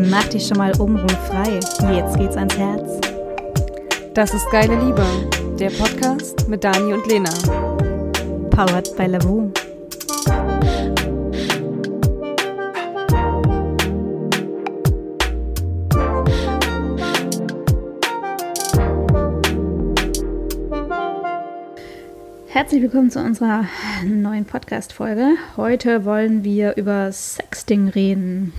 Mach dich schon mal obenrum frei. Jetzt geht's ans Herz. Das ist Geile Liebe, der Podcast mit Dani und Lena. Powered by Lavu. Herzlich willkommen zu unserer neuen Podcast-Folge. Heute wollen wir über Sexting reden.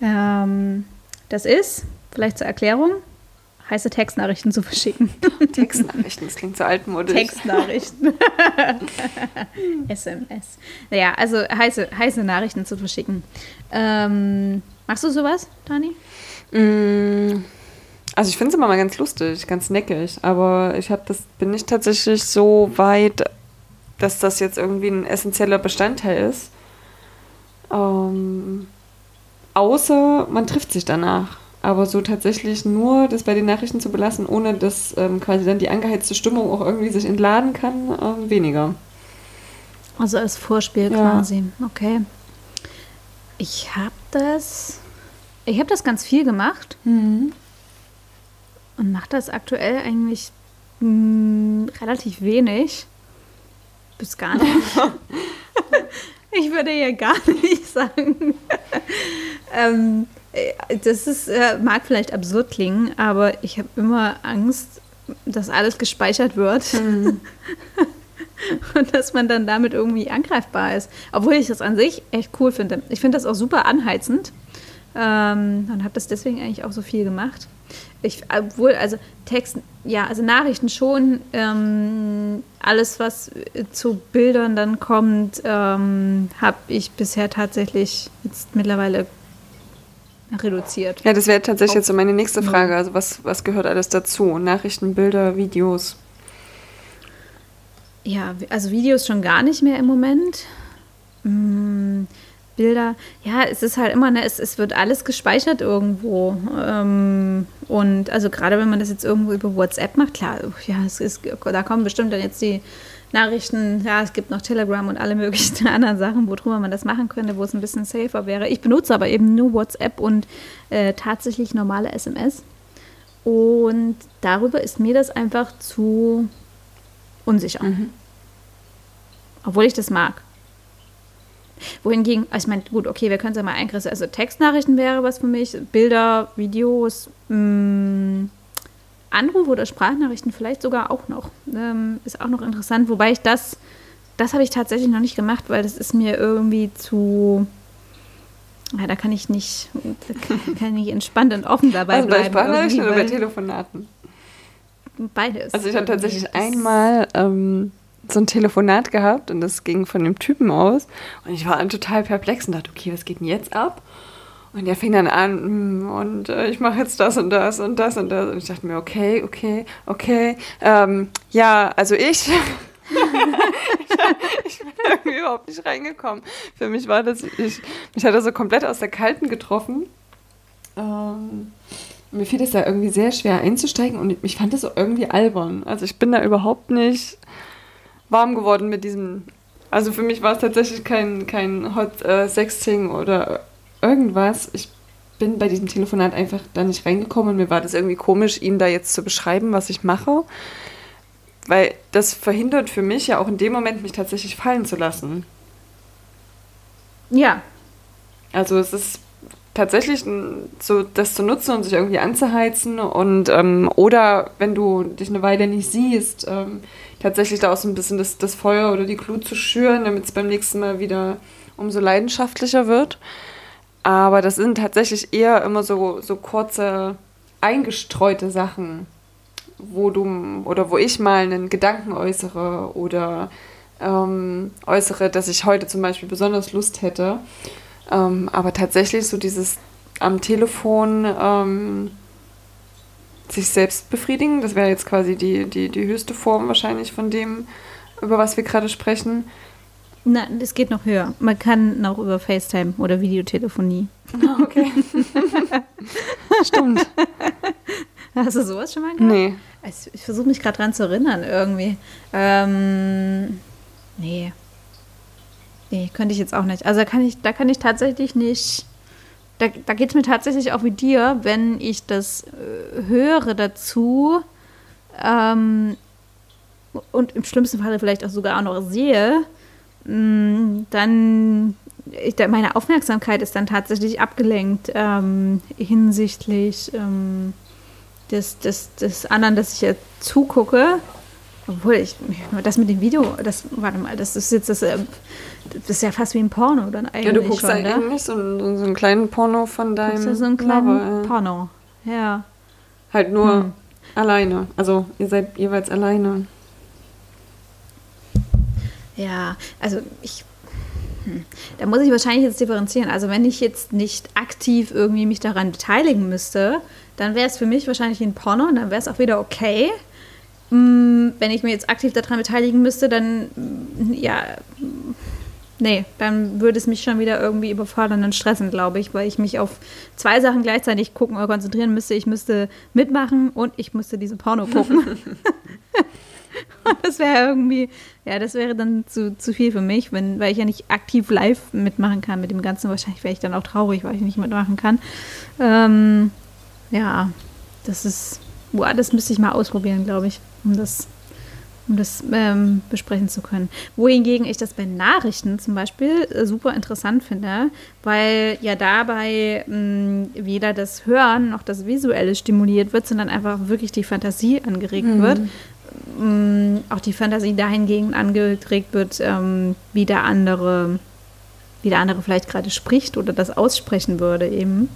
Ähm, das ist, vielleicht zur Erklärung, heiße Textnachrichten zu verschicken. Textnachrichten, das klingt so altmodisch. Textnachrichten. SMS. Naja, also heiße, heiße Nachrichten zu verschicken. Ähm, machst du sowas, Dani? Mm, also ich finde es immer mal ganz lustig, ganz neckig, aber ich habe das bin nicht tatsächlich so weit, dass das jetzt irgendwie ein essentieller Bestandteil ist. Ähm, außer man trifft sich danach. Aber so tatsächlich nur das bei den Nachrichten zu belassen, ohne dass ähm, quasi dann die angeheizte Stimmung auch irgendwie sich entladen kann, äh, weniger. Also als Vorspiel Ja. quasi. Okay. Ich habe das. Ich habe das ganz viel gemacht und mache das aktuell eigentlich mh, relativ wenig. Bis gar nicht. ich würde ja gar nicht sagen. ähm, äh, das ist, äh, mag vielleicht absurd klingen, aber ich habe immer Angst, dass alles gespeichert wird. Und dass man dann damit irgendwie angreifbar ist. Obwohl ich das an sich echt cool finde. Ich finde das auch super anheizend. Ähm, und habe das deswegen eigentlich auch so viel gemacht. Ich, obwohl, also Text, ja, also Nachrichten schon. Ähm, alles, was äh, zu Bildern dann kommt, ähm, habe ich bisher tatsächlich jetzt mittlerweile reduziert. Ja, das wäre tatsächlich jetzt so meine nächste Frage. Also was, was gehört alles dazu? Nachrichten, Bilder, Videos. Ja, also Videos schon gar nicht mehr im Moment. Mm, Bilder, ja, es ist halt immer, ne, es, es wird alles gespeichert irgendwo. Ähm, und also gerade wenn man das jetzt irgendwo über WhatsApp macht, klar, ja, es ist, da kommen bestimmt dann jetzt die Nachrichten, ja, es gibt noch Telegram und alle möglichen anderen Sachen, worüber man das machen könnte, wo es ein bisschen safer wäre. Ich benutze aber eben nur WhatsApp und äh, tatsächlich normale SMS. Und darüber ist mir das einfach zu unsicher. Obwohl ich das mag. Wohingegen, also ich meine, gut, okay, wir können es ja mal eingrenzen. Also Textnachrichten wäre was für mich, Bilder, Videos, mh, Anruf oder Sprachnachrichten vielleicht sogar auch noch. Ähm, ist auch noch interessant, wobei ich das, das habe ich tatsächlich noch nicht gemacht, weil das ist mir irgendwie zu. Ja, da kann ich nicht, kann- kann ich entspannt und offen dabei also bei. Sprachnachrichten oder bei Telefonaten? Beides. Also ich habe tatsächlich Das- einmal ähm, so ein Telefonat gehabt und das ging von dem Typen aus und ich war dann total perplex und dachte, okay, was geht denn jetzt ab? Und er fing dann an mm, und äh, ich mache jetzt das und das und das und das und ich dachte mir, okay, okay, okay, ähm, ja, also ich... ich bin irgendwie überhaupt nicht reingekommen. Für mich war das, ich, mich hat er so komplett aus der Kalten getroffen. Ähm, mir fiel es da irgendwie sehr schwer einzusteigen und ich fand das so irgendwie albern. Also ich bin da überhaupt nicht warm geworden mit diesem. Also für mich war es tatsächlich kein, kein Hot äh, Sexting oder irgendwas. Ich bin bei diesem Telefonat einfach da nicht reingekommen und mir war das irgendwie komisch, ihm da jetzt zu beschreiben, was ich mache. Weil das verhindert für mich ja auch in dem Moment, mich tatsächlich fallen zu lassen. Ja, Also es ist tatsächlich so, das zu nutzen und sich irgendwie anzuheizen und ähm, oder wenn du dich eine Weile nicht siehst, ähm, tatsächlich da auch so ein bisschen das, das Feuer oder die Glut zu schüren, damit es beim nächsten Mal wieder umso leidenschaftlicher wird. Aber das sind tatsächlich eher immer so, so kurze, eingestreute Sachen, wo du oder wo ich mal einen Gedanken äußere oder ähm, äußere, dass ich heute zum Beispiel besonders Lust hätte. Ähm, aber tatsächlich so dieses am Telefon ähm, sich selbst befriedigen, das wäre jetzt quasi die, die, die höchste Form wahrscheinlich von dem, über was wir gerade sprechen. na, das geht noch höher. Man kann noch über FaceTime oder Videotelefonie. Okay. Stimmt. Hast du sowas schon mal gehabt? Nee. Also ich versuche mich gerade dran zu erinnern irgendwie. Ähm, nee. Nee, könnte ich jetzt auch nicht. Also da kann ich, da kann ich tatsächlich nicht da, da geht es mir tatsächlich auch wie dir, wenn ich das äh, höre dazu ähm, und im schlimmsten Falle vielleicht auch sogar auch noch sehe, mh, mm, dann ich, meine Aufmerksamkeit ist dann tatsächlich abgelenkt ähm, hinsichtlich ähm, des, des, des anderen, dass ich ja zugucke. Obwohl ich, das mit dem Video, das, warte mal, das ist jetzt das, äh, das ist ja fast wie ein Porno dann eigentlich. Ja, du guckst schon, eigentlich ne? so, einen, so einen kleinen Porno von deinem. Ja so einen kleinen Lover, Porno, ja. Halt nur hm. alleine. Also ihr seid jeweils alleine. Ja, also ich hm. Da muss ich wahrscheinlich jetzt differenzieren. Also wenn ich jetzt nicht aktiv irgendwie mich daran beteiligen müsste, dann wäre es für mich wahrscheinlich ein Porno und dann wäre es auch wieder okay. Hm, wenn ich mir jetzt aktiv daran beteiligen müsste, dann hm, ja, nee, dann würde es mich schon wieder irgendwie überfordern und stressen, glaube ich, weil ich mich auf zwei Sachen gleichzeitig gucken oder konzentrieren müsste. Ich müsste mitmachen und ich müsste diese Porno gucken. das wäre irgendwie, ja, das wäre dann zu, zu viel für mich, wenn, weil ich ja nicht aktiv live mitmachen kann mit dem Ganzen. Wahrscheinlich wäre ich dann auch traurig, weil ich nicht mitmachen kann. Ähm, ja, das ist, boah, das müsste ich mal ausprobieren, glaube ich, um das, um das ähm, besprechen zu können. Wohingegen ich das bei Nachrichten zum Beispiel äh, super interessant finde, weil ja dabei mh, mm, weder das Hören noch das Visuelle stimuliert wird, sondern einfach wirklich die Fantasie angeregt mhm. wird mh, auch die Fantasie dahingehend angeregt wird, ähm, wie der andere, wie der andere vielleicht gerade spricht oder das aussprechen würde eben.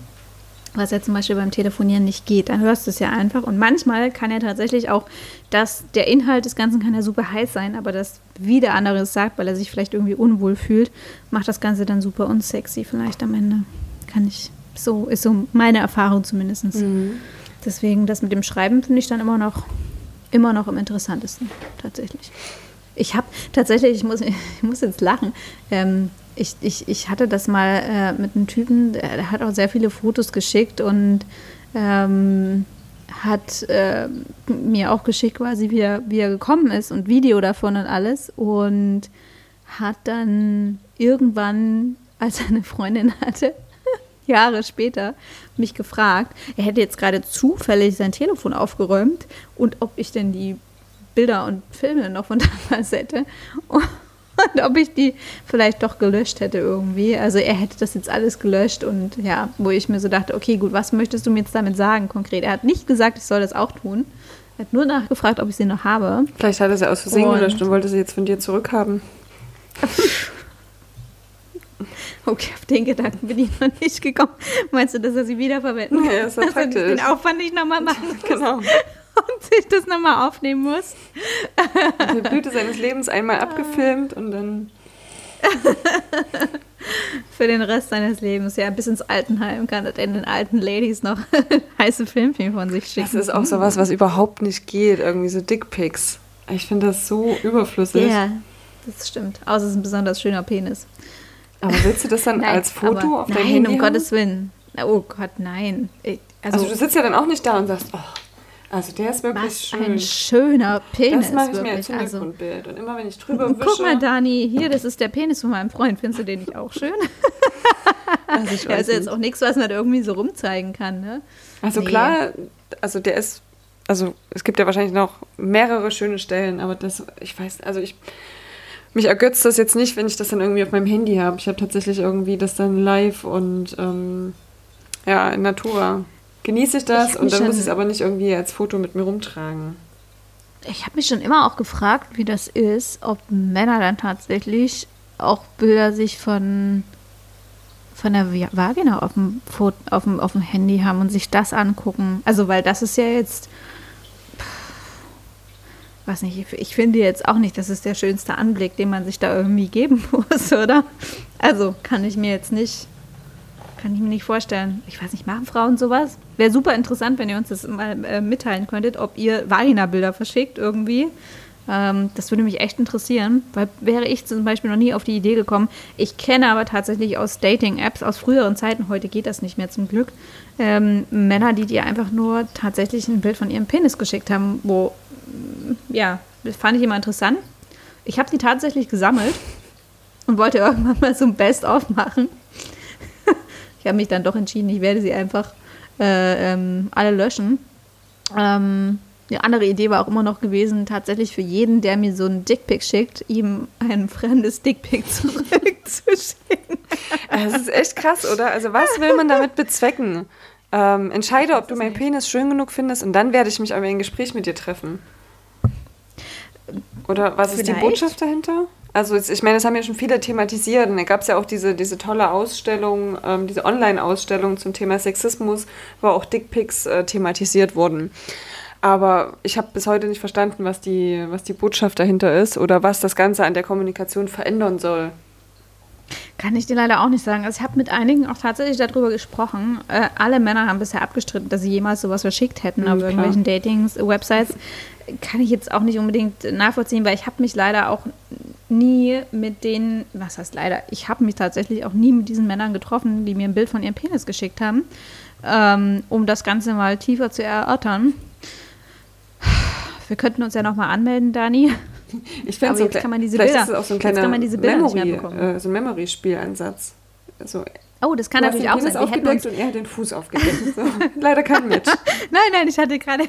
Was ja zum Beispiel beim Telefonieren nicht geht. Dann hörst du es ja einfach. Und manchmal kann ja tatsächlich auch dass der Inhalt des Ganzen kann ja super heiß sein, aber das, wie der andere es sagt, weil er sich vielleicht irgendwie unwohl fühlt, macht das Ganze dann super unsexy vielleicht am Ende. Kann ich, so ist so meine Erfahrung zumindest. Mhm. Deswegen, das mit dem Schreiben finde ich dann immer noch immer noch am interessantesten, tatsächlich. Ich habe tatsächlich, ich muss, ich muss jetzt lachen, ähm, ich, ich, ich hatte das mal äh, mit einem Typen, der, hat auch sehr viele Fotos geschickt und ähm, hat äh, mir auch geschickt, quasi, wie er, wie er gekommen ist und Video davon und alles. Und hat dann irgendwann, als er eine Freundin hatte, Jahre später mich gefragt, er hätte jetzt gerade zufällig sein Telefon aufgeräumt und ob ich denn die Bilder und Filme noch von damals hätte und, und ob ich die vielleicht doch gelöscht hätte irgendwie. Also er hätte das jetzt alles gelöscht und ja, wo ich mir so dachte, okay, gut, was möchtest du mir jetzt damit sagen konkret? Er hat nicht gesagt, ich soll das auch tun. Er hat nur nachgefragt, ob ich sie noch habe. Vielleicht hat er sie aus Versehen gelöscht und wollte sie jetzt von dir zurückhaben. Okay, auf den Gedanken bin ich noch nicht gekommen. Meinst du, dass er sie wiederverwenden kann? Ja, ist doch praktisch. den Aufwand nicht nochmal machen muss genau. Und sich das nochmal aufnehmen muss. Die Blüte seines Lebens einmal abgefilmt und dann... Für den Rest seines Lebens, ja, bis ins Altenheim kann er den alten Ladies noch heiße Filmchen von sich schicken. Das ist auch sowas, was überhaupt nicht geht, irgendwie so Dickpics. Ich finde das so überflüssig. Ja, das stimmt. Außer es ist ein besonders schöner Penis. Aber willst du das dann nein, als Foto auf dein Nein, Handy um haben? Gottes Willen. Oh Gott, nein. Also, also, du sitzt ja dann auch nicht da und sagst, oh, also der ist wirklich was schön. ein schöner Penis. Das mache ich mir als also Hintergrundbild. Und immer wenn ich drüber wische... Guck mal, Dani, hier, das ist der Penis von meinem Freund. Findest du den nicht auch schön? also ich weiß ja, ist jetzt auch nichts, was man da irgendwie so rumzeigen kann, ne? Also nee. klar, also der ist... Also es gibt ja wahrscheinlich noch mehrere schöne Stellen, aber das, ich weiß, also ich mich ergötzt das jetzt nicht, wenn ich das dann irgendwie auf meinem Handy habe. Ich habe tatsächlich irgendwie das dann live und ähm, ja, in Natura. Genieße ich das ich und dann muss ich es aber nicht irgendwie als Foto mit mir rumtragen. Ich habe mich schon immer auch gefragt, wie das ist, ob Männer dann tatsächlich auch Bilder sich von, von der Vagina auf dem, Foto, auf, dem, auf dem Handy haben und sich das angucken. Also, weil das ist ja jetzt weiß nicht, ich finde jetzt auch nicht, das ist der schönste Anblick, den man sich da irgendwie geben muss, oder? Also kann ich mir jetzt nicht, kann ich mir nicht vorstellen. Ich weiß nicht, machen Frauen sowas? Wäre super interessant, wenn ihr uns das mal äh, mitteilen könntet, ob ihr Vagina-Bilder verschickt irgendwie. Ähm, das würde mich echt interessieren, weil wäre ich zum Beispiel noch nie auf die Idee gekommen. Ich kenne aber tatsächlich aus Dating-Apps aus früheren Zeiten, heute geht das nicht mehr zum Glück, ähm, Männer, die dir einfach nur tatsächlich ein Bild von ihrem Penis geschickt haben, wo ja, das fand ich immer interessant. Ich habe die tatsächlich gesammelt und wollte irgendwann mal so ein Best-of machen. Ich habe mich dann doch entschieden, ich werde sie einfach äh, ähm, alle löschen. Ähm, eine andere Idee war auch immer noch gewesen, tatsächlich für jeden, der mir so einen Dickpick schickt, ihm ein fremdes Dickpick zurückzuschicken. Das ist echt krass, oder? Also was will man damit bezwecken? Ähm, entscheide, ob du meinen Penis schön genug findest und dann werde ich mich aber in ein Gespräch mit dir treffen. Oder was Vielleicht? ist die Botschaft dahinter? Also ich meine, das haben ja schon viele thematisiert und da gab es ja auch diese, diese tolle Ausstellung, ähm, diese Online-Ausstellung zum Thema Sexismus, wo auch Dickpics äh, thematisiert wurden. Aber ich habe bis heute nicht verstanden, was die, was die Botschaft dahinter ist oder was das Ganze an der Kommunikation verändern soll. Kann ich dir leider auch nicht sagen. Also ich habe mit einigen auch tatsächlich darüber gesprochen. Äh, alle Männer haben bisher abgestritten, dass sie jemals sowas verschickt hätten mhm, auf irgendwelchen Datings-Websites. Kann ich jetzt auch nicht unbedingt nachvollziehen, weil ich habe mich leider auch nie mit denen, was heißt leider, ich habe mich tatsächlich auch nie mit diesen Männern getroffen, die mir ein Bild von ihrem Penis geschickt haben, ähm, um das Ganze mal tiefer zu erörtern. Wir könnten uns ja nochmal anmelden, Dani. Ich finde so, kann man diese Bilder, ist auch so ein kleiner Memory, äh, so Memory-Spielansatz. So, oh, das kann natürlich auch sein. Wir hätten uns und er hat den Fuß aufgedeckt. So. Leider kein Match. nein, nein, ich hatte gerade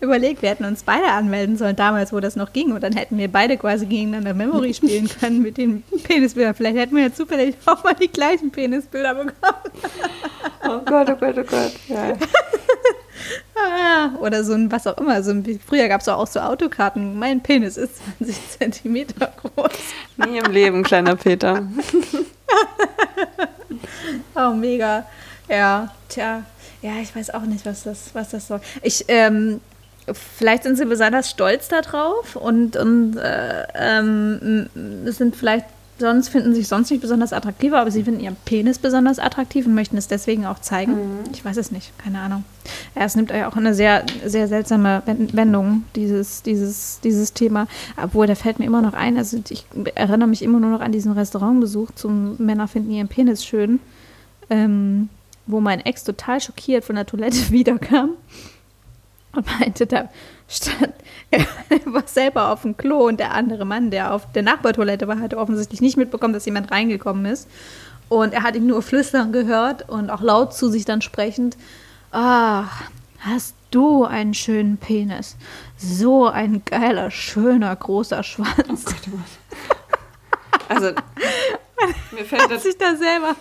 überlegt, wir hätten uns beide anmelden sollen, damals, wo das noch ging. Und dann hätten wir beide quasi gegeneinander Memory spielen können mit den Penisbildern. Vielleicht hätten wir ja zufällig auch mal die gleichen Penisbilder bekommen. oh Gott, oh Gott, oh Gott. Ja. Ah, oder so ein, was auch immer. So ein, früher gab es auch so Autokarten. Mein Penis ist 20 Zentimeter groß. Nie im Leben, kleiner Peter. oh, mega. Ja, tja. Ja, ich weiß auch nicht, was das, was das soll. Ich, ähm, vielleicht sind sie besonders stolz darauf und, und äh, ähm, sind vielleicht sonst finden sich sonst nicht besonders attraktiv, aber sie finden ihren Penis besonders attraktiv und möchten es deswegen auch zeigen. Mhm. Ich weiß es nicht, keine Ahnung. Ja, es nimmt ja auch eine sehr, sehr seltsame Wendung, dieses, dieses, dieses Thema. Obwohl, da fällt mir immer noch ein, also ich erinnere mich immer nur noch an diesen Restaurantbesuch zum Männer finden ihren Penis schön, ähm, wo mein Ex total schockiert von der Toilette wiederkam und meinte, da stand, er war selber auf dem Klo und der andere Mann, der auf der Nachbartoilette war, hatte offensichtlich nicht mitbekommen, dass jemand reingekommen ist. Und er hat ihn nur flüstern gehört und auch laut zu sich dann sprechend, ach, hast du einen schönen Penis. So ein geiler, schöner, großer Schwanz. Oh Gott, oh Gott. Also, mir fällt das... Hat sich da selber,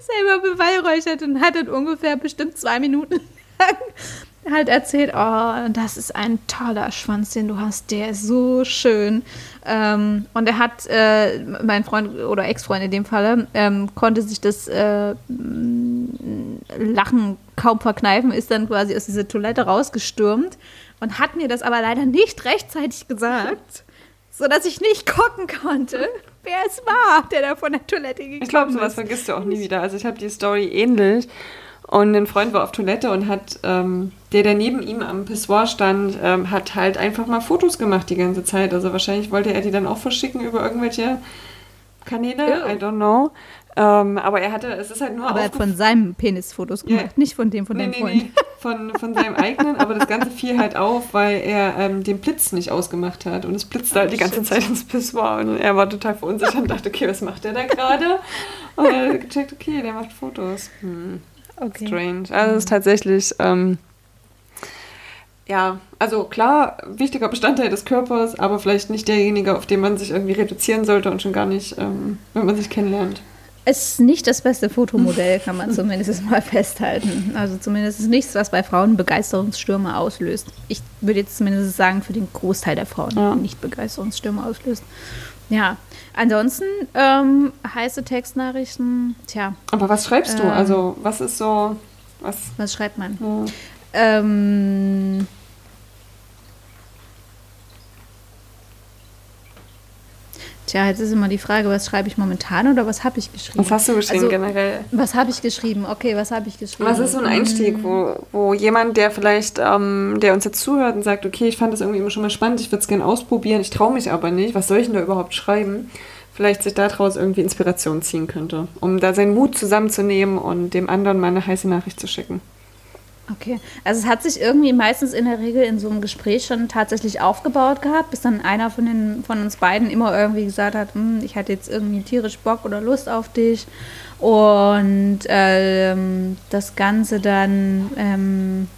selber beweihräuchert und hat dann ungefähr bestimmt zwei Minuten lang halt erzählt, oh, das ist ein toller Schwanz, den du hast, der ist so schön. Ähm, und er hat, äh, mein Freund oder Ex-Freund in dem Falle, ähm, konnte sich das äh, Lachen kaum verkneifen, ist dann quasi aus dieser Toilette rausgestürmt und hat mir das aber leider nicht rechtzeitig gesagt, sodass ich nicht gucken konnte. Wer es war, der da von der Toilette gekommen ist. Ich glaube, sowas vergisst du auch nie wieder. Also ich habe die Story ähnlich. Und ein Freund war auf Toilette und hat, ähm, der, der neben ihm am Pissoir stand, ähm, hat halt einfach mal Fotos gemacht die ganze Zeit. Also wahrscheinlich wollte er die dann auch verschicken über irgendwelche Kanäle, oh. I don't know. Ähm, aber er hatte, es ist halt nur. Aber er hat von seinem Penis Fotos gemacht, yeah. nicht von dem von nee, deinem nee, Freund. Nee. Von, von seinem eigenen, aber das Ganze fiel halt auf, weil er ähm, den Blitz nicht ausgemacht hat. Und es blitzte halt die ganze shit. Zeit ins Pissoir. Und er war total verunsichert und dachte, okay, was macht der da gerade? Und er hat gecheckt, okay, der macht Fotos. Hm. Okay. Strange. Also es ist tatsächlich, ähm, ja, also klar, wichtiger Bestandteil des Körpers, aber vielleicht nicht derjenige, auf den man sich irgendwie reduzieren sollte und schon gar nicht, ähm, wenn man sich kennenlernt. Es ist nicht das beste Fotomodell, kann man zumindest mal festhalten. Also zumindest ist nichts, was bei Frauen Begeisterungsstürme auslöst. Ich würde jetzt zumindest sagen, für den Großteil der Frauen ja. nicht Begeisterungsstürme auslöst. Ja, ansonsten ähm, heiße Textnachrichten, tja. Aber was schreibst ähm, du? Also, was ist so. Was, was schreibt man? Ja. Ähm, Tja, jetzt ist immer die Frage, was schreibe ich momentan oder was habe ich geschrieben? Was hast du geschrieben also, generell? Was habe ich geschrieben? Okay, was habe ich geschrieben? Was ist so ein Einstieg, wo, wo jemand, der vielleicht, ähm, der uns jetzt zuhört und sagt, okay, ich fand das irgendwie immer schon mal spannend, ich würde es gerne ausprobieren, ich traue mich aber nicht, was soll ich denn da überhaupt schreiben? Vielleicht sich daraus irgendwie Inspiration ziehen könnte, um da seinen Mut zusammenzunehmen und dem anderen mal eine heiße Nachricht zu schicken. Okay, also es hat sich irgendwie meistens in der Regel in so einem Gespräch schon tatsächlich aufgebaut gehabt, bis dann einer von, den, von uns beiden immer irgendwie gesagt hat, hm, ich hatte jetzt irgendwie tierisch Bock oder Lust auf dich. Und ähm, das Ganze dann ähm,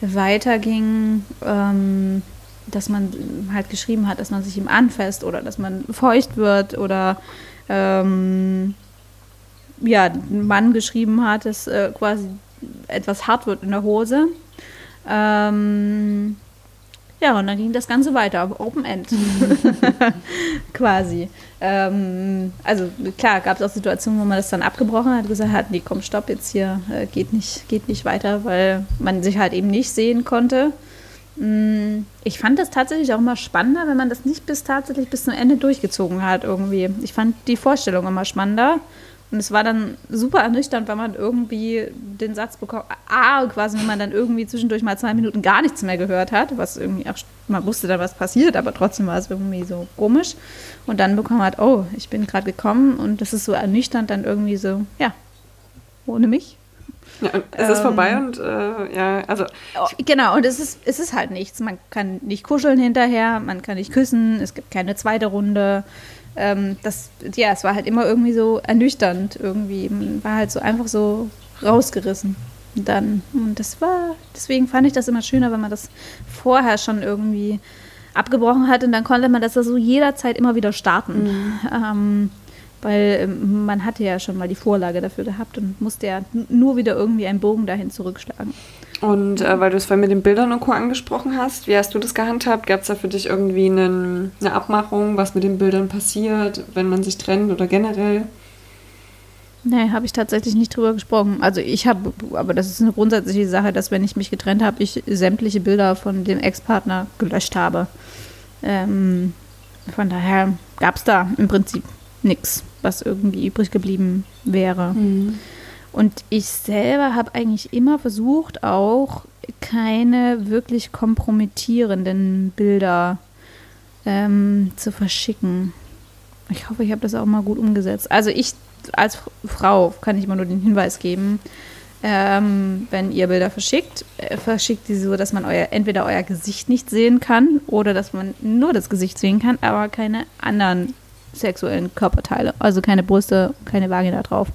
weiterging, ähm, dass man halt geschrieben hat, dass man sich ihm anfasst oder dass man feucht wird oder ähm, ja, ein Mann geschrieben hat, dass äh, quasi etwas hart wird in der Hose. Ähm, ja, und dann ging das Ganze weiter, Open End. Quasi. Ähm, also klar, gab es auch Situationen, wo man das dann abgebrochen hat, gesagt hat, nee, komm, stopp, jetzt hier äh, geht, nicht, geht nicht weiter, weil man sich halt eben nicht sehen konnte. Mm, ich fand das tatsächlich auch immer spannender, wenn man das nicht bis tatsächlich bis zum Ende durchgezogen hat irgendwie. Ich fand die Vorstellung immer spannender. Und es war dann super ernüchternd, weil man irgendwie den Satz bekommt, ah, quasi, wenn man dann irgendwie zwischendurch mal zwei Minuten gar nichts mehr gehört hat, was irgendwie auch, man wusste dann, was passiert, aber trotzdem war es irgendwie so komisch. Und dann bekommen hat, oh, ich bin gerade gekommen und das ist so ernüchternd dann irgendwie so, ja, ohne mich. Ja, es ist ähm, vorbei und äh, ja, also. Oh, genau, und es ist, es ist halt nichts. Man kann nicht kuscheln hinterher, man kann nicht küssen, es gibt keine zweite Runde ähm, das, ja, es war halt immer irgendwie so ernüchternd irgendwie. Man war halt so einfach so rausgerissen dann. Und das war, deswegen fand ich das immer schöner, wenn man das vorher schon irgendwie abgebrochen hat und dann konnte man das so jederzeit immer wieder starten. Mhm. Ähm, weil ähm, man hatte ja schon mal die Vorlage dafür gehabt und musste ja nur wieder irgendwie einen Bogen dahin zurückschlagen. Und äh, weil du es vorhin mit den Bildern und Co. angesprochen hast, wie hast du das gehandhabt? Gab es da für dich irgendwie einen, eine Abmachung, was mit den Bildern passiert, wenn man sich trennt oder generell? Nee, habe ich tatsächlich nicht drüber gesprochen. Also ich habe, aber das ist eine grundsätzliche Sache, dass wenn ich mich getrennt habe, ich sämtliche Bilder von dem Ex-Partner gelöscht habe. Ähm, von daher gab es da im Prinzip nichts, was irgendwie übrig geblieben wäre. Mhm. Und ich selber habe eigentlich immer versucht, auch keine wirklich kompromittierenden Bilder ähm, zu verschicken. Ich hoffe, ich habe das auch mal gut umgesetzt. Also ich als Frau kann ich immer nur den Hinweis geben, ähm, wenn ihr Bilder verschickt, äh, verschickt sie so, dass man euer, entweder euer Gesicht nicht sehen kann oder dass man nur das Gesicht sehen kann, aber keine anderen sexuellen Körperteile. Also keine Brüste, keine Vagina drauf.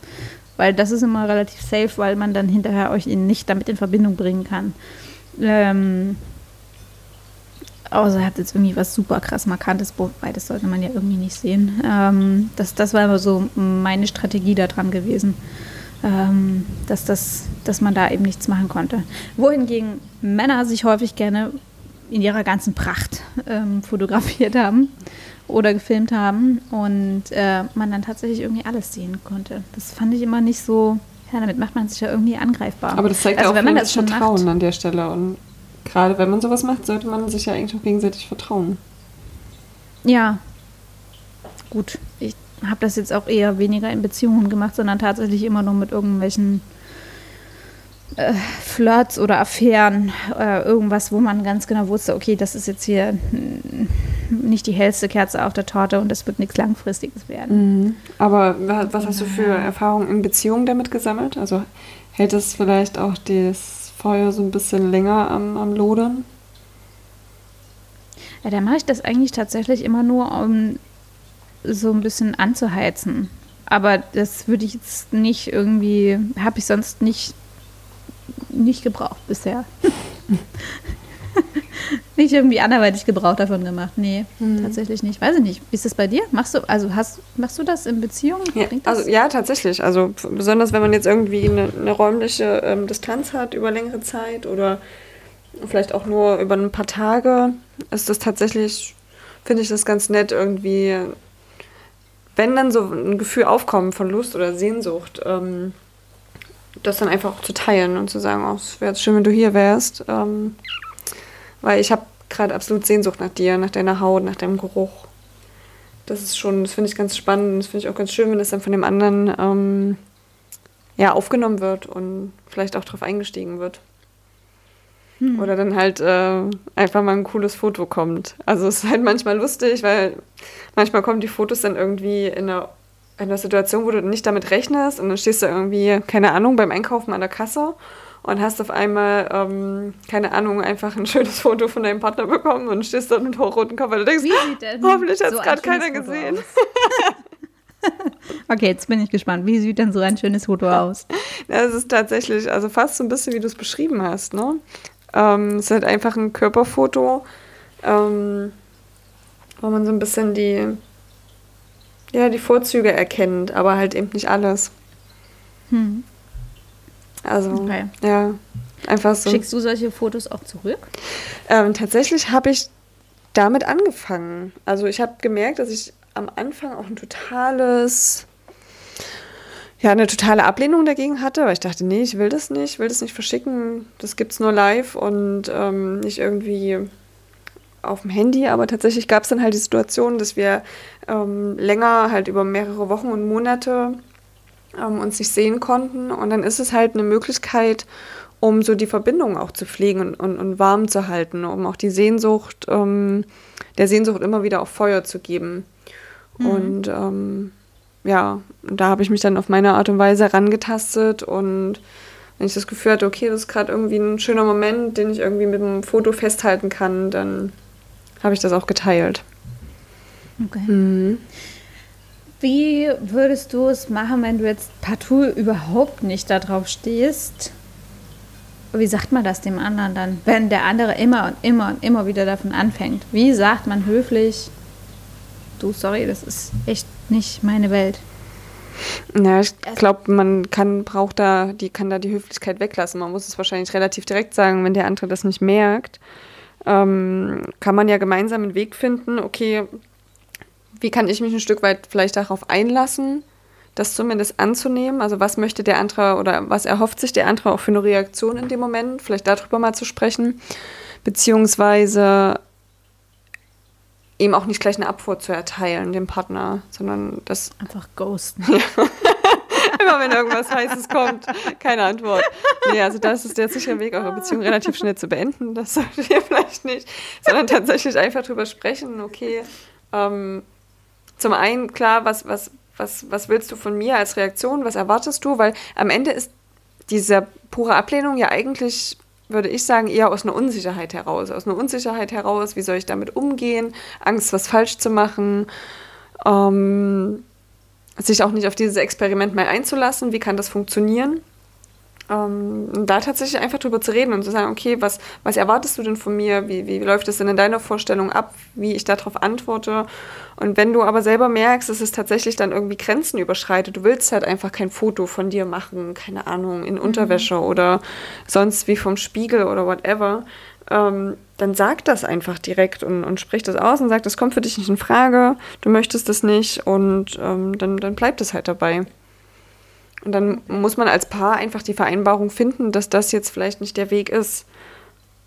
Weil das ist immer relativ safe, weil man dann hinterher euch ihn nicht damit in Verbindung bringen kann. Ähm, außer ihr habt jetzt irgendwie was super krass Markantes, wobei das sollte man ja irgendwie nicht sehen. Ähm, das, das war aber so meine Strategie daran gewesen, ähm, dass, das, dass man da eben nichts machen konnte. Wohingegen Männer sich häufig gerne in ihrer ganzen Pracht ähm, fotografiert haben oder gefilmt haben und äh, man dann tatsächlich irgendwie alles sehen konnte. Das fand ich immer nicht so, ja, damit macht man sich ja irgendwie angreifbar. Aber das zeigt also, ja auch wenn man das Vertrauen macht, an der Stelle und gerade wenn man sowas macht, sollte man sich ja eigentlich auch gegenseitig vertrauen. Ja, gut. Ich habe das jetzt auch eher weniger in Beziehungen gemacht, sondern tatsächlich immer nur mit irgendwelchen äh, Flirts oder Affären, äh, irgendwas, wo man ganz genau wusste, okay, das ist jetzt hier nicht die hellste Kerze auf der Torte und es wird nichts Langfristiges werden. Mhm. Aber was hast du für Erfahrungen in Beziehungen damit gesammelt? Also hält es vielleicht auch das Feuer so ein bisschen länger am, am Lodern? Ja, da mache ich das eigentlich tatsächlich immer nur, um so ein bisschen anzuheizen. Aber das würde ich jetzt nicht irgendwie, habe ich sonst nicht, nicht gebraucht bisher. nicht irgendwie anderweitig Gebrauch davon gemacht. Nee, hm. tatsächlich nicht. Weiß ich nicht. Wie ist das bei dir? Machst du, also hast, machst du das in Beziehungen? Ja, also, ja, tatsächlich. Also besonders wenn man jetzt irgendwie eine, eine räumliche ähm, Distanz hat über längere Zeit oder vielleicht auch nur über ein paar Tage, ist das tatsächlich, finde ich das ganz nett, irgendwie, wenn dann so ein Gefühl aufkommt von Lust oder Sehnsucht, ähm, das dann einfach zu teilen und zu sagen, oh, es wäre jetzt schön, wenn du hier wärst. Ähm, weil ich habe gerade absolut Sehnsucht nach dir, nach deiner Haut, nach deinem Geruch. Das ist schon, das finde ich ganz spannend. Das finde ich auch ganz schön, wenn das dann von dem anderen ähm, ja, aufgenommen wird und vielleicht auch drauf eingestiegen wird. Hm. Oder dann halt äh, einfach mal ein cooles Foto kommt. Also es ist halt manchmal lustig, weil manchmal kommen die Fotos dann irgendwie in einer, in einer Situation, wo du nicht damit rechnest und dann stehst du irgendwie, keine Ahnung, beim Einkaufen an der Kasse und hast auf einmal, ähm, keine Ahnung, einfach ein schönes Foto von deinem Partner bekommen und stehst dann mit hochrotem Kopf und denkst, hoffentlich hat es so gerade keiner gesehen. okay, jetzt bin ich gespannt. Wie sieht denn so ein schönes Foto aus? Es ist tatsächlich, also fast so ein bisschen, wie du es beschrieben hast. Ne? Ähm, es ist halt einfach ein Körperfoto, ähm, wo man so ein bisschen die, ja, die Vorzüge erkennt, aber halt eben nicht alles. Hm. Also, okay. ja, einfach so. Schickst du solche Fotos auch zurück? Ähm, tatsächlich habe ich damit angefangen. Also ich habe gemerkt, dass ich am Anfang auch ein totales, ja, eine totale Ablehnung dagegen hatte, weil ich dachte, nee, ich will das nicht, will das nicht verschicken, das gibt es nur live und ähm, nicht irgendwie auf dem Handy, aber tatsächlich gab es dann halt die Situation, dass wir ähm, länger, halt über mehrere Wochen und Monate ähm, uns nicht sehen konnten und dann ist es halt eine Möglichkeit, um so die Verbindung auch zu pflegen und, und, und warm zu halten, um auch die Sehnsucht, ähm, der Sehnsucht immer wieder auf Feuer zu geben. Mhm. Und ähm, ja, da habe ich mich dann auf meine Art und Weise herangetastet und wenn ich das Gefühl hatte, okay, das ist gerade irgendwie ein schöner Moment, den ich irgendwie mit einem Foto festhalten kann, dann habe ich das auch geteilt. Okay. Mhm. Wie würdest du es machen, wenn du jetzt partout überhaupt nicht darauf stehst? Wie sagt man das dem anderen dann, wenn der andere immer und immer und immer wieder davon anfängt? Wie sagt man höflich, du, sorry, das ist echt nicht meine Welt? Ja, ich glaube, man kann, braucht da, die kann da die Höflichkeit weglassen. Man muss es wahrscheinlich relativ direkt sagen, wenn der andere das nicht merkt. Ähm, kann man ja gemeinsam einen Weg finden, okay, wie kann ich mich ein Stück weit vielleicht darauf einlassen, das zumindest anzunehmen? Also was möchte der andere oder was erhofft sich der andere auch für eine Reaktion in dem Moment? Vielleicht darüber mal zu sprechen, beziehungsweise ihm auch nicht gleich eine Abfuhr zu erteilen, dem Partner, sondern das... Einfach ghosten. Immer wenn irgendwas Heißes kommt, keine Antwort. Nee, also das ist der sichere Weg, eure Beziehung relativ schnell zu beenden. Das solltet ihr vielleicht nicht. Sondern tatsächlich einfach drüber sprechen, okay, ähm, zum einen klar, was, was, was, was willst du von mir als Reaktion, was erwartest du? Weil am Ende ist diese pure Ablehnung ja eigentlich, würde ich sagen, eher aus einer Unsicherheit heraus. Aus einer Unsicherheit heraus, wie soll ich damit umgehen? Angst, was falsch zu machen. Ähm, sich auch nicht auf dieses Experiment mal einzulassen. Wie kann das funktionieren? Ähm, da tatsächlich einfach drüber zu reden und zu sagen, okay, was, was erwartest du denn von mir? Wie, wie läuft es denn in deiner Vorstellung ab, wie ich darauf antworte? Und wenn du aber selber merkst, dass es tatsächlich dann irgendwie Grenzen überschreitet, du willst halt einfach kein Foto von dir machen, keine Ahnung, in Unterwäsche mhm. oder sonst wie vom Spiegel oder whatever, ähm, dann sag das einfach direkt und, und sprich das aus und sag, das kommt für dich nicht in Frage, du möchtest das nicht und ähm, dann, dann bleibt es halt dabei. Und dann muss man als Paar einfach die Vereinbarung finden, dass das jetzt vielleicht nicht der Weg ist.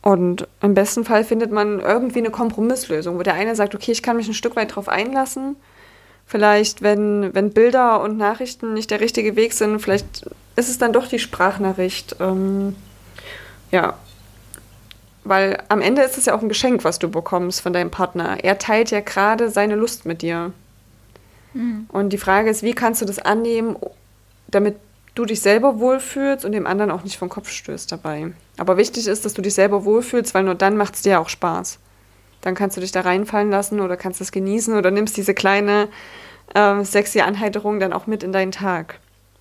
Und im besten Fall findet man irgendwie eine Kompromisslösung, wo der eine sagt, okay, ich kann mich ein Stück weit drauf einlassen. Vielleicht, wenn, wenn Bilder und Nachrichten nicht der richtige Weg sind, vielleicht ist es dann doch die Sprachnachricht. Ähm, ja. Weil am Ende ist es ja auch ein Geschenk, was du bekommst von deinem Partner. Er teilt ja gerade seine Lust mit dir. Mhm. Und die Frage ist, wie kannst du das annehmen, damit du dich selber wohlfühlst und dem anderen auch nicht vom Kopf stößt dabei. Aber wichtig ist, dass du dich selber wohlfühlst, weil nur dann macht es dir auch Spaß. Dann kannst du dich da reinfallen lassen oder kannst es genießen oder nimmst diese kleine äh, sexy Anheiterung dann auch mit in deinen Tag.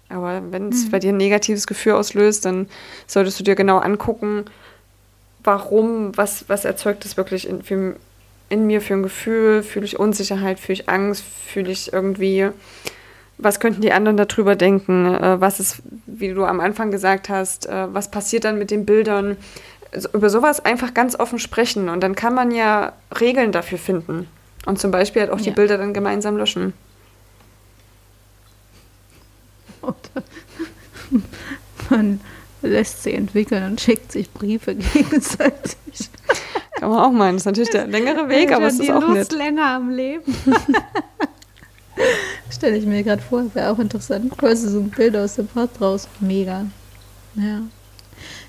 Aber wenn es mhm. bei dir ein negatives Gefühl auslöst, dann solltest du dir genau angucken, warum, was, was erzeugt es wirklich in, für, in mir für ein Gefühl? Fühle ich Unsicherheit, fühle ich Angst, fühle ich irgendwie was könnten die anderen darüber denken? Äh, was ist, wie du am Anfang gesagt hast, äh, was passiert dann mit den Bildern? Über sowas einfach ganz offen sprechen und dann kann man ja Regeln dafür finden und zum Beispiel halt auch ja. die Bilder dann gemeinsam löschen. Oder man lässt sie entwickeln und schickt sich Briefe gegenseitig. Kann man auch meinen. Das ist natürlich der längere Weg, aber es ist auch Lust nett. länger am Leben. Stelle ich mir gerade vor, wäre auch interessant. Du so ein Bild aus dem Pott raus. Mega. Ja.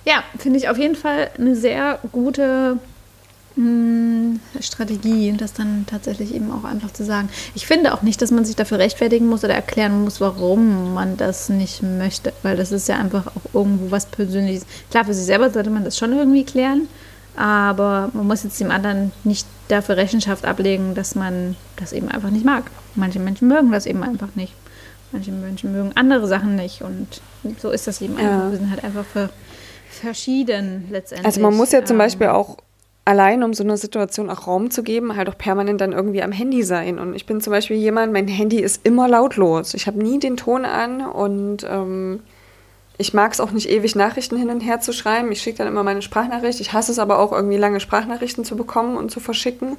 Ja, finde ich auf jeden Fall eine sehr gute Strategie, das dann tatsächlich eben auch einfach zu sagen. Ich finde auch nicht, dass man sich dafür rechtfertigen muss oder erklären muss, warum man das nicht möchte, weil das ist ja einfach auch irgendwo was Persönliches. Klar, für sich selber sollte man das schon irgendwie klären, aber man muss jetzt dem anderen nicht dafür Rechenschaft ablegen, dass man das eben einfach nicht mag. Manche Menschen mögen das eben einfach nicht. Manche Menschen mögen andere Sachen nicht und so ist das eben ja. einfach. Wir sind halt einfach für verschieden letztendlich. Also man muss ja zum ähm, Beispiel auch allein, um so eine Situation auch Raum zu geben, halt auch permanent dann irgendwie am Handy sein. Und ich bin zum Beispiel jemand, mein Handy ist immer lautlos. Ich habe nie den Ton an und ähm, ich mag es auch nicht ewig Nachrichten hin und her zu schreiben. Ich schicke dann immer meine Sprachnachricht. Ich hasse es aber auch irgendwie lange Sprachnachrichten zu bekommen und zu verschicken.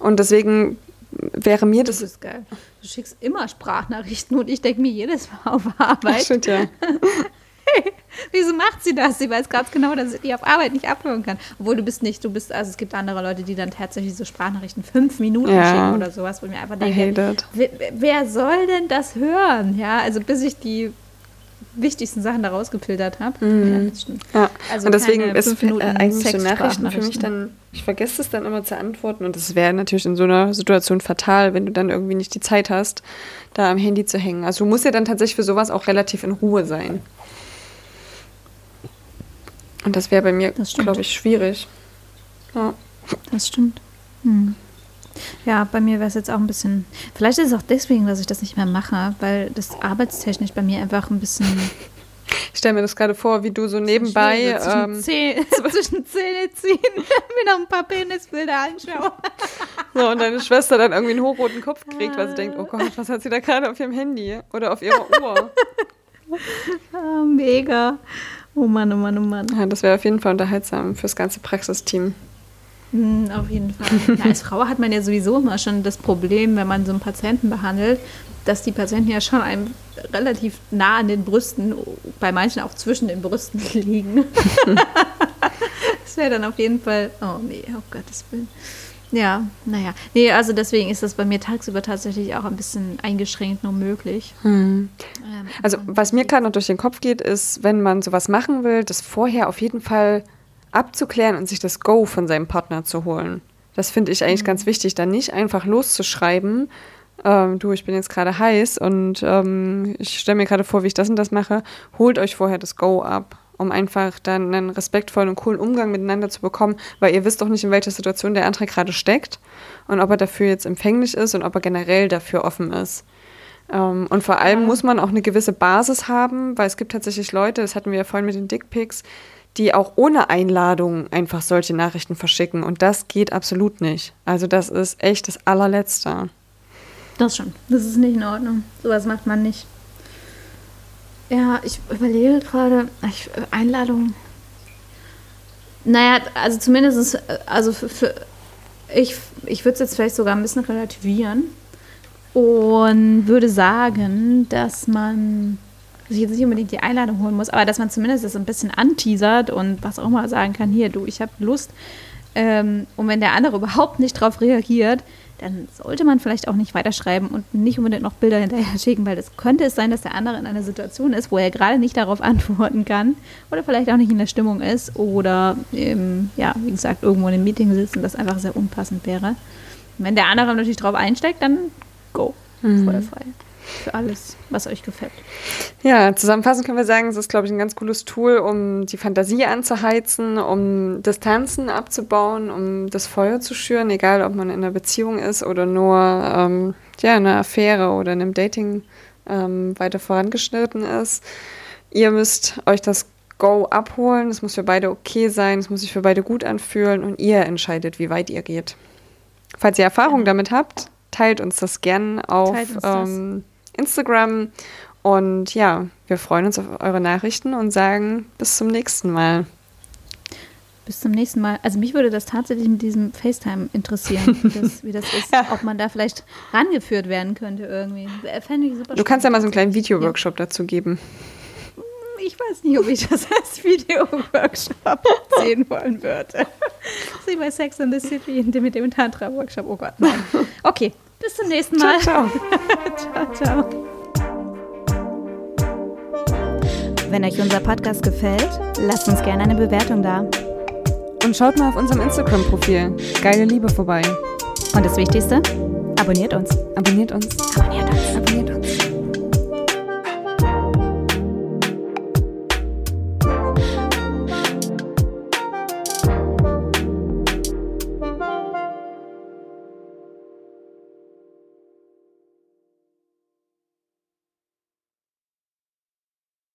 Und deswegen wäre mir das. Das ist geil. Du schickst immer Sprachnachrichten und ich denke mir jedes Mal auf Arbeit. Stimmt, ja. wieso macht sie das? Sie weiß ganz genau, dass sie die auf Arbeit nicht abhören kann. Obwohl du bist nicht, du bist, also es gibt andere Leute, die dann tatsächlich so Sprachnachrichten fünf Minuten ja. schicken oder sowas, wo ich mir einfach denke, wer, wer soll denn das hören? Ja, also bis ich die wichtigsten Sachen da rausgefiltert habe. Mhm. Ja, ja, Also und deswegen ist äh, eigentlich so Nachrichten für mich dann, ich vergesse es dann immer zu antworten und das wäre natürlich in so einer Situation fatal, wenn du dann irgendwie nicht die Zeit hast, da am Handy zu hängen. Also du musst ja dann tatsächlich für sowas auch relativ in Ruhe sein. Und das wäre bei mir, glaube ich, schwierig. Ja. Das stimmt. Hm. Ja, bei mir wäre es jetzt auch ein bisschen. Vielleicht ist es auch deswegen, dass ich das nicht mehr mache, weil das arbeitstechnisch bei mir einfach ein bisschen. Ich stelle mir das gerade vor, wie du so nebenbei. Zwischen, ähm, Zäh zwischen Zähne ziehen, mir noch ein paar Penisbilder anschauen. So, und deine Schwester dann irgendwie einen hochroten Kopf kriegt, weil sie denkt: Oh Gott, was hat sie da gerade auf ihrem Handy oder auf ihrer Uhr? oh, mega. Oh Mann, oh Mann, oh Mann. Ja, das wäre auf jeden Fall unterhaltsam fürs ganze Praxisteam. Mhm, auf jeden Fall. Na, als Frau hat man ja sowieso immer schon das Problem, wenn man so einen Patienten behandelt, dass die Patienten ja schon einem relativ nah an den Brüsten, bei manchen auch zwischen den Brüsten liegen. das wäre dann auf jeden Fall, oh nee, oh Gottes Willen. Ja, naja. Nee, also deswegen ist das bei mir tagsüber tatsächlich auch ein bisschen eingeschränkt nur möglich. Hm. Ähm, also was mir gerade noch durch den Kopf geht, ist, wenn man sowas machen will, das vorher auf jeden Fall abzuklären und sich das Go von seinem Partner zu holen. Das finde ich eigentlich mhm. ganz wichtig, da nicht einfach loszuschreiben, ähm, du, ich bin jetzt gerade heiß und ähm, ich stelle mir gerade vor, wie ich das und das mache. Holt euch vorher das Go ab, um einfach dann einen respektvollen und coolen Umgang miteinander zu bekommen, weil ihr wisst doch nicht, in welcher Situation der andere gerade steckt und ob er dafür jetzt empfänglich ist und ob er generell dafür offen ist. Ähm, und vor allem ja. muss man auch eine gewisse Basis haben, weil es gibt tatsächlich Leute, das hatten wir ja vorhin mit den Dickpics, die auch ohne Einladung einfach solche Nachrichten verschicken. Und das geht absolut nicht. Also das ist echt das allerletzte. Das schon. Das ist nicht in Ordnung. Sowas macht man nicht. Ja, ich überlege gerade, Einladung. Naja, also zumindest, also für, für ich, ich würde es jetzt vielleicht sogar ein bisschen relativieren und würde sagen, dass man sich jetzt nicht unbedingt die Einladung holen muss, aber dass man zumindest das ein bisschen anteasert und was auch mal sagen kann, hier, du, ich habe Lust. Ähm, und wenn der andere überhaupt nicht darauf reagiert, dann sollte man vielleicht auch nicht weiterschreiben und nicht unbedingt noch Bilder hinterher schicken, weil es könnte es sein, dass der andere in einer Situation ist, wo er gerade nicht darauf antworten kann oder vielleicht auch nicht in der Stimmung ist oder, ähm, ja, wie gesagt, irgendwo in einem Meeting sitzt und das einfach sehr unpassend wäre. Und wenn der andere natürlich drauf einsteigt, dann go, mhm. frei für alles, was euch gefällt. Ja, zusammenfassend können wir sagen, es ist, glaube ich, ein ganz cooles Tool, um die Fantasie anzuheizen, um Distanzen abzubauen, um das Feuer zu schüren, egal ob man in einer Beziehung ist oder nur ähm, ja, in einer Affäre oder in einem Dating ähm, weiter vorangeschnitten ist. Ihr müsst euch das Go abholen. Es muss für beide okay sein, es muss sich für beide gut anfühlen und ihr entscheidet, wie weit ihr geht. Falls ihr Erfahrung damit habt, teilt uns das gern auf ähm, Instagram. Und ja, wir freuen uns auf eure Nachrichten und sagen bis zum nächsten Mal. Bis zum nächsten Mal. Also mich würde das tatsächlich mit diesem FaceTime interessieren, wie das, wie das ist, ja. ob man da vielleicht rangeführt werden könnte irgendwie. Fände ich super Du kannst ja mal so einen kleinen Video-Workshop ja. dazu geben. Ich weiß nicht, ob ich das als Video-Workshop sehen wollen würde. Wie bei Sex and the City mit dem Tantra-Workshop. Oh Gott, nein. Okay, bis zum nächsten Mal. Ciao, ciao. ciao, ciao. Wenn euch unser Podcast gefällt, lasst uns gerne eine Bewertung da. Und schaut mal auf unserem Instagram-Profil Geile Liebe vorbei. Und das Wichtigste, abonniert uns. Abonniert uns. Abonniert uns. Abonniert uns.